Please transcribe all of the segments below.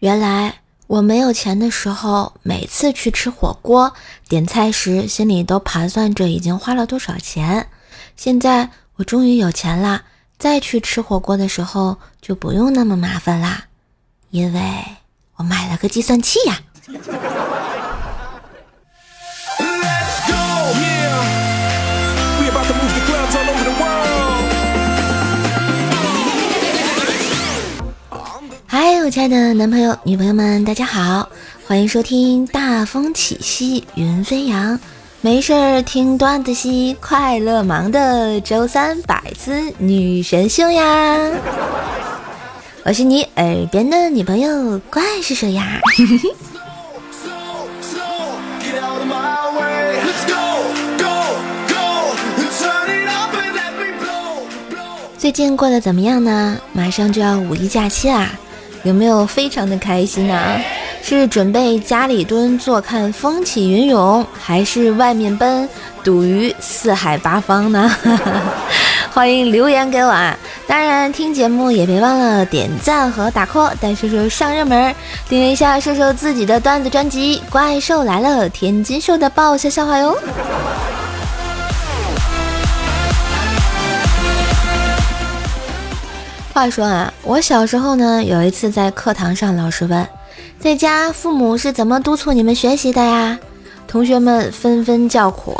原来我没有钱的时候，每次去吃火锅点菜时，心里都盘算着已经花了多少钱。现在我终于有钱了，再去吃火锅的时候就不用那么麻烦啦，因为我买了个计算器呀。嗨，我亲爱的男朋友、女朋友们，大家好，欢迎收听大风起兮云飞扬，没事儿听段子兮，快乐忙的周三百思女神秀呀！我是你耳边的女朋友怪叔叔呀！最近过得怎么样呢？马上就要五一假期啦！有没有非常的开心呢？是准备家里蹲坐看风起云涌，还是外面奔赌鱼四海八方呢？欢迎留言给我啊！当然听节目也别忘了点赞和打 call，带叔叔上热门，订阅一下叔叔自己的段子专辑《怪兽来了》，天津兽的爆笑笑话哟。话说啊，我小时候呢，有一次在课堂上，老师问，在家父母是怎么督促你们学习的呀？同学们纷纷叫苦。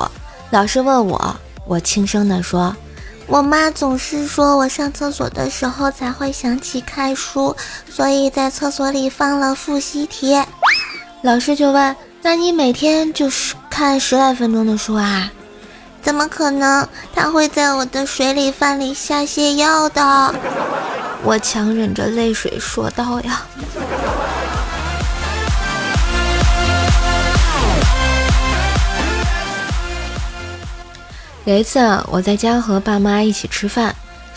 老师问我，我轻声地说，我妈总是说我上厕所的时候才会想起看书，所以在厕所里放了复习题。老师就问，那你每天就是看十来分钟的书啊？怎么可能？他会在我的水里饭里下泻药的。我强忍着泪水说道：“呀。”有一次，我在家和爸妈一起吃饭，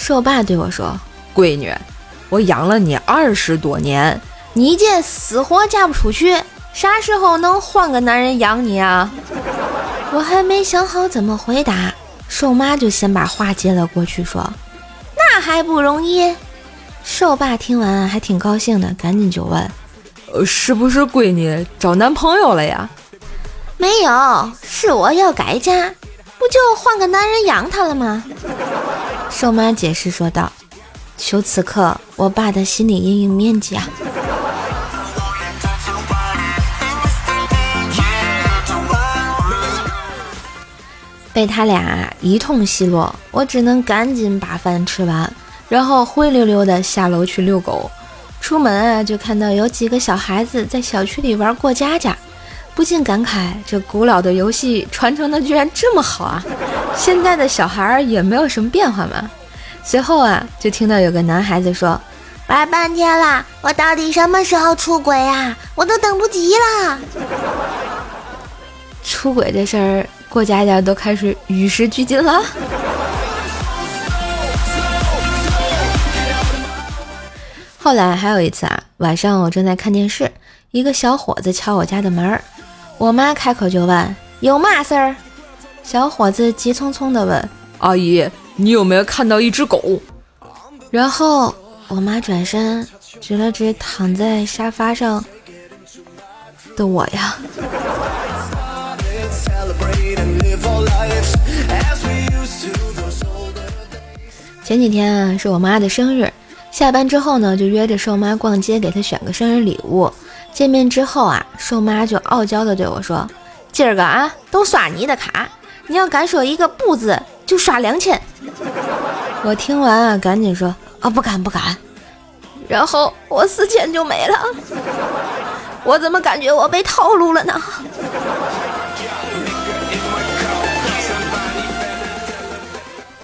我爸对我说：“闺女，我养了你二十多年，你这死活嫁不出去，啥时候能换个男人养你啊？”我还没想好怎么回答，瘦妈就先把话接了过去，说：“那还不容易。”瘦爸听完还挺高兴的，赶紧就问：“呃，是不是闺女找男朋友了呀？”“没有，是我要改嫁，不就换个男人养她了吗？”瘦妈解释说道。求此刻，我爸的心理阴影面积啊！被他俩一通奚落，我只能赶紧把饭吃完，然后灰溜溜的下楼去遛狗。出门啊，就看到有几个小孩子在小区里玩过家家，不禁感慨：这古老的游戏传承的居然这么好啊！现在的小孩也没有什么变化嘛。随后啊，就听到有个男孩子说：“玩半天了，我到底什么时候出轨呀？我都等不及了。”出轨这事儿。过家家都开始与时俱进了。后来还有一次啊，晚上我正在看电视，一个小伙子敲我家的门儿，我妈开口就问：“有嘛事儿？”小伙子急匆匆的问：“阿姨，你有没有看到一只狗？”然后我妈转身指了指躺在沙发上的我呀。前几天啊是我妈的生日，下班之后呢就约着瘦妈逛街，给她选个生日礼物。见面之后啊，瘦妈就傲娇的对我说：“今儿个啊都刷你的卡，你要敢说一个不字，就刷两千。”我听完啊，赶紧说：“啊不敢不敢。”然后我四千就没了，我怎么感觉我被套路了呢？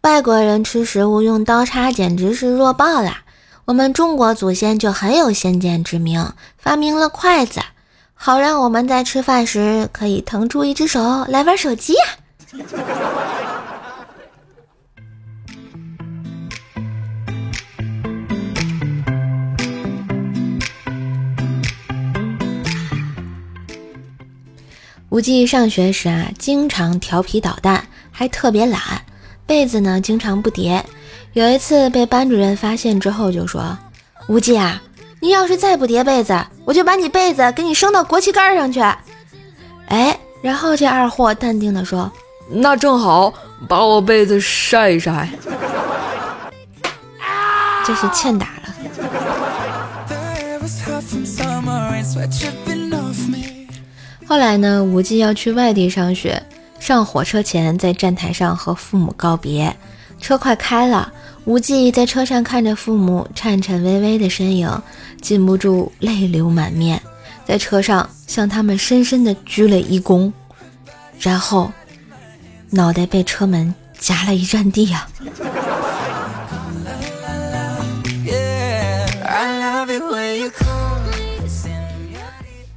外国人吃食物用刀叉简直是弱爆了，我们中国祖先就很有先见之明，发明了筷子，好让我们在吃饭时可以腾出一只手来玩手机呀。无忌上学时啊，经常调皮捣蛋，还特别懒。被子呢，经常不叠。有一次被班主任发现之后，就说：“无忌啊，你要是再不叠被子，我我就把你被子给你升到国旗杆上去。哎，然后这二货淡定的说：“那正好，把我被子晒一晒。”这是欠打了。后来呢，无忌要去外地上学，上火车前在站台上和父母告别。车快开了，无忌在车上看着父母颤颤巍巍的身影，禁不住泪流满面，在车上向他们深深的鞠了一躬，然后脑袋被车门夹了一站地啊！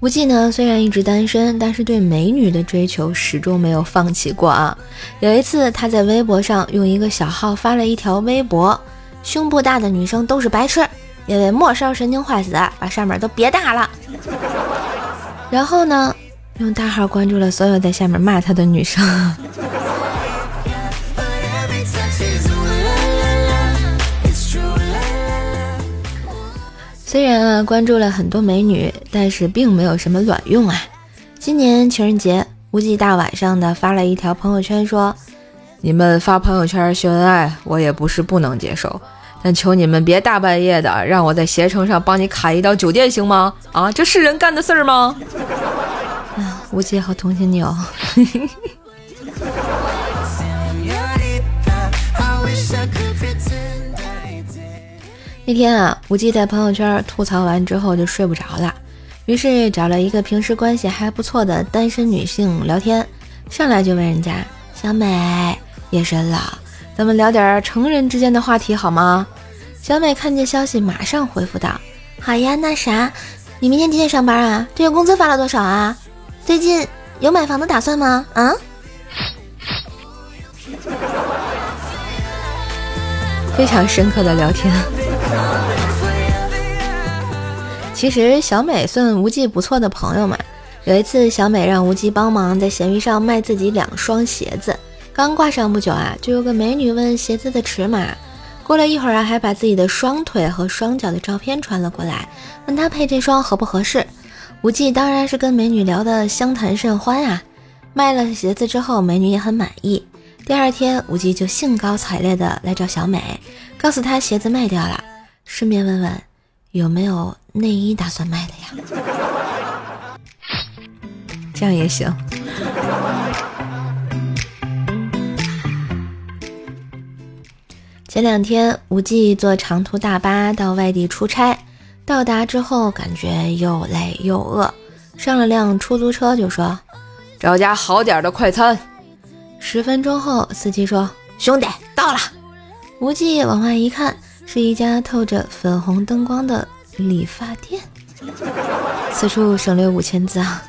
无忌呢，虽然一直单身，但是对美女的追求始终没有放弃过啊。有一次，他在微博上用一个小号发了一条微博：“胸部大的女生都是白痴，因为末梢神经坏死，把上面都别大了。”然后呢，用大号关注了所有在下面骂他的女生。虽然啊关注了很多美女，但是并没有什么卵用啊。今年情人节，无忌大晚上的发了一条朋友圈，说：“你们发朋友圈秀恩爱，我也不是不能接受，但求你们别大半夜的让我在携程上帮你卡一刀酒店，行吗？啊，这是人干的事儿吗？” 啊，无忌好同情你哦。那天啊，无忌在朋友圈吐槽完之后就睡不着了，于是找了一个平时关系还不错的单身女性聊天，上来就问人家：“小美，夜深了，咱们聊点成人之间的话题好吗？”小美看见消息，马上回复道：“好呀，那啥，你明天几点上班啊？这月工资发了多少啊？最近有买房的打算吗？啊？” 非常深刻的聊天。其实小美算无忌不错的朋友嘛。有一次，小美让无忌帮忙在闲鱼上卖自己两双鞋子，刚挂上不久啊，就有个美女问鞋子的尺码。过了一会儿啊，还把自己的双腿和双脚的照片传了过来，问她配这双合不合适。无忌当然是跟美女聊得相谈甚欢啊。卖了鞋子之后，美女也很满意。第二天，无忌就兴高采烈的来找小美，告诉她鞋子卖掉了，顺便问问有没有。内衣打算卖的呀？这样也行。前两天，无忌坐长途大巴到外地出差，到达之后感觉又累又饿，上了辆出租车就说：“找家好点的快餐。”十分钟后，司机说：“兄弟，到了。”无忌往外一看，是一家透着粉红灯光的。理发店，此处省略五千字啊。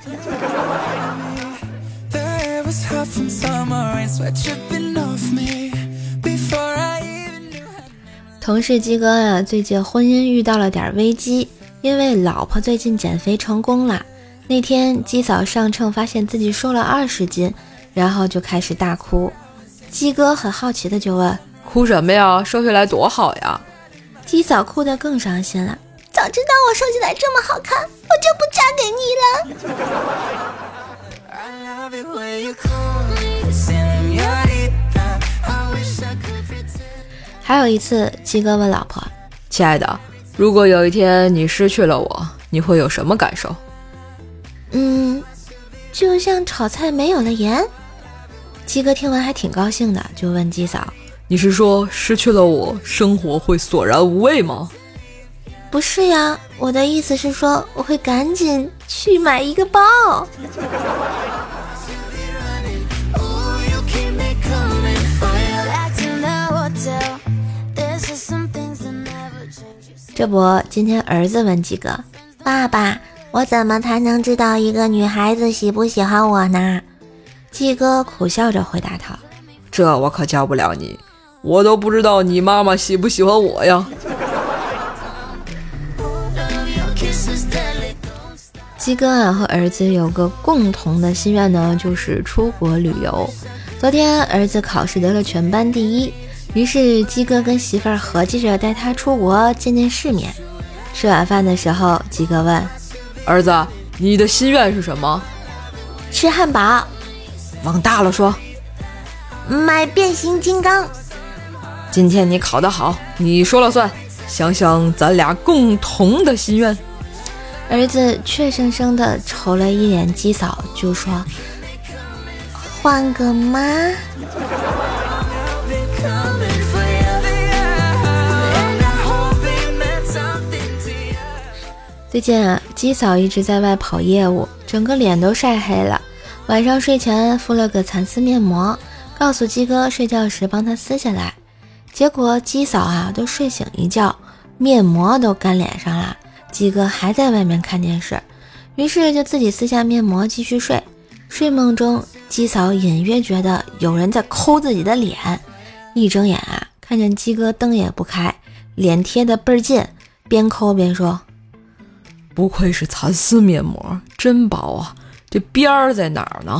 同事鸡哥啊，最近婚姻遇到了点危机，因为老婆最近减肥成功了。那天鸡嫂上秤，发现自己瘦了二十斤，然后就开始大哭。鸡哥很好奇的就问：“哭什么呀？瘦下来多好呀！”鸡嫂哭得更伤心了。早知道我瘦下来这么好看，我就不嫁给你了。还有一次，鸡哥问老婆：“亲爱的，如果有一天你失去了我，你会有什么感受？”嗯，就像炒菜没有了盐。鸡哥听完还挺高兴的，就问鸡嫂：“你是说失去了我，生活会索然无味吗？”不是呀，我的意思是说，我会赶紧去买一个包。这不，今天儿子问鸡哥：“爸爸，我怎么才能知道一个女孩子喜不喜欢我呢？”鸡哥苦笑着回答他：“这我可教不了你，我都不知道你妈妈喜不喜欢我呀。”鸡哥啊和儿子有个共同的心愿呢，就是出国旅游。昨天儿子考试得了全班第一，于是鸡哥跟媳妇儿合计着带他出国见见世面。吃晚饭的时候，鸡哥问：“儿子，你的心愿是什么？吃汉堡。往大了说。买变形金刚。今天你考得好，你说了算。想想咱俩共同的心愿。儿子怯生生地瞅了一眼鸡嫂，就说：“换个妈。”最近啊，鸡嫂一直在外跑业务，整个脸都晒黑了。晚上睡前敷了个蚕丝面膜，告诉鸡哥睡觉时帮他撕下来。结果鸡嫂啊都睡醒一觉，面膜都干脸上了。鸡哥还在外面看电视，于是就自己撕下面膜继续睡。睡梦中，鸡嫂隐约觉得有人在抠自己的脸，一睁眼啊，看见鸡哥灯也不开，脸贴的倍儿近，边抠边说：“不愧是蚕丝面膜，真薄啊！这边儿在哪儿呢？”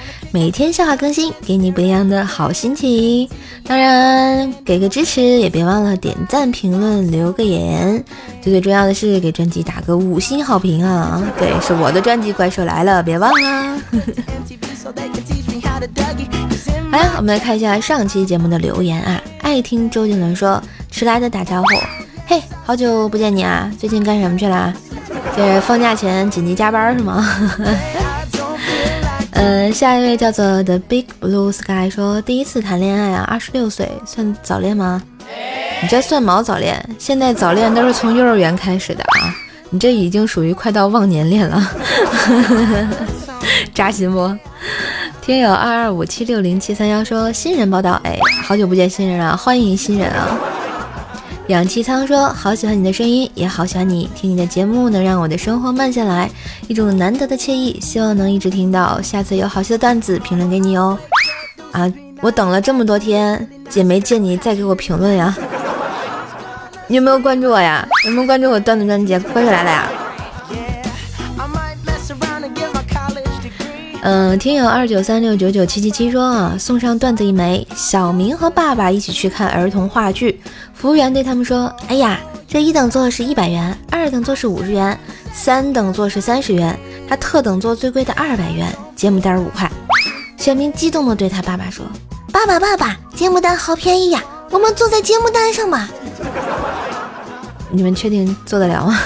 每天笑话更新，给你不一样的好心情。当然，给个支持，也别忘了点赞、评论、留个言。最最重要的是，给专辑打个五星好评啊！对，是我的专辑《怪兽来了》，别忘了。好呀，我们来看一下上期节目的留言啊。爱听周杰伦说迟来的打招呼，嘿，好久不见你啊！最近干什么去了？这放假前紧急加班是吗？嗯，下一位叫做 The Big Blue Sky 说，第一次谈恋爱啊，二十六岁算早恋吗？你这算毛早恋？现在早恋都是从幼儿园开始的啊，你这已经属于快到忘年恋了，扎心不？听友二二五七六零七三幺说新人报道，哎，好久不见新人啊，欢迎新人啊。氧气仓说：“好喜欢你的声音，也好喜欢你。听你的节目能让我的生活慢下来，一种难得的惬意。希望能一直听到。下次有好笑的段子评论给你哦。啊，我等了这么多天，姐没见你再给我评论呀。你有没有关注我呀？有没有关注我段子专辑？快来了呀！”嗯，听友二九三六九九七七七说啊，送上段子一枚。小明和爸爸一起去看儿童话剧，服务员对他们说：“哎呀，这一等座是一百元，二等座是五十元，三等座是三十元，他特等座最贵的二百元，节目单五块。”小明激动地对他爸爸说：“爸爸，爸爸，节目单好便宜呀，我们坐在节目单上吧。”你们确定坐得了吗？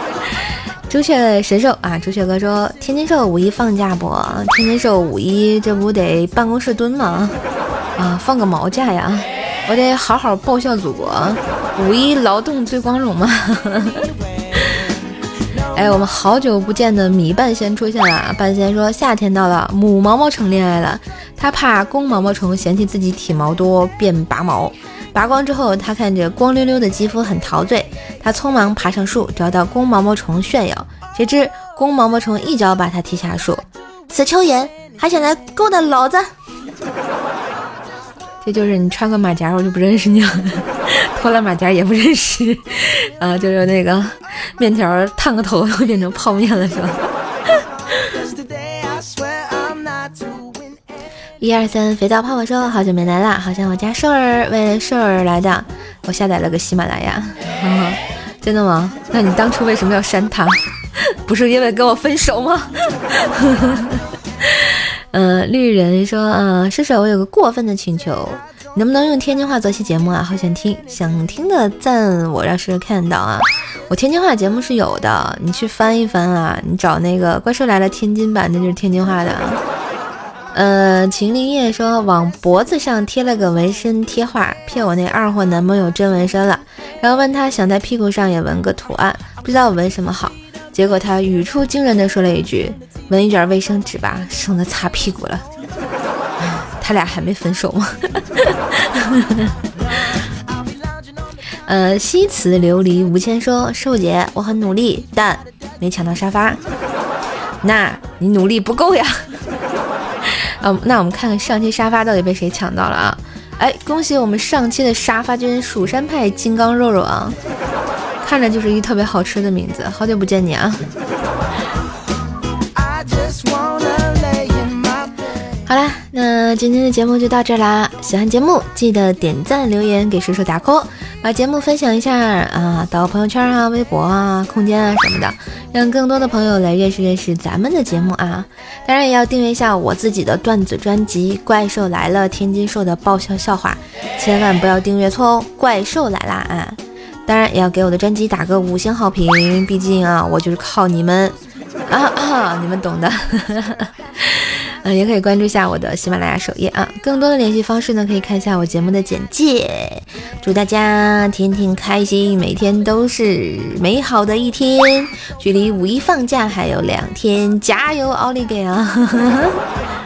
朱雀神兽啊！朱雀哥说：“天津兽五一放假不？天津兽五一这不得办公室蹲吗？啊，放个毛假呀！我得好好报效祖国，五一劳动最光荣嘛！” 哎，我们好久不见的米半仙出现了。半仙说：“夏天到了，母毛毛虫恋爱了。他怕公毛毛虫嫌弃自己体毛多，便拔毛。拔光之后，他看着光溜溜的肌肤很陶醉。”他匆忙爬上树，找到公毛毛虫炫耀，谁知公毛毛虫一脚把他踢下树。死蚯蚓，还想来勾搭老子？这就是你穿个马甲我就不认识你了，脱了马甲也不认识。啊，就是那个面条烫个头都变成泡面了，是吧？一二三，肥皂泡泡说好久没来了，好像我家瘦儿为了瘦儿来的，我下载了个喜马拉雅。真的吗？那你当初为什么要删他？不是因为跟我分手吗？嗯，绿人说，啊，射手，我有个过分的请求，能不能用天津话做期节目啊？好想听，想听的赞我让射手看到啊，我天津话节目是有的，你去翻一翻啊，你找那个怪兽来了天津版，那就是天津话的。呃，秦林叶说往脖子上贴了个纹身贴画，骗我那二货男朋友真纹身了，然后问他想在屁股上也纹个图案，不知道纹什么好。结果他语出惊人的说了一句：“闻一卷卫生纸吧，省得擦屁股了。”他俩还没分手吗？呃，西辞琉璃无谦说：“瘦姐，我很努力，但没抢到沙发。”那。你努力不够呀。嗯，那我们看看上期沙发到底被谁抢到了啊？哎，恭喜我们上期的沙发君蜀山派金刚肉肉啊，看着就是一特别好吃的名字，好久不见你啊。今天的节目就到这啦。喜欢节目记得点赞、留言、给叔叔打 call，把节目分享一下啊，到朋友圈啊、微博啊、空间啊什么的，让更多的朋友来认识认识咱们的节目啊。当然也要订阅一下我自己的段子专辑《怪兽来了》，天津兽的爆笑笑话，千万不要订阅错哦！怪兽来啦啊！当然也要给我的专辑打个五星好评，毕竟啊，我就是靠你们啊，你们懂的。嗯，也可以关注一下我的喜马拉雅首页啊。更多的联系方式呢，可以看一下我节目的简介。祝大家天天开心，每天都是美好的一天。距离五一放假还有两天，加油，奥利给啊！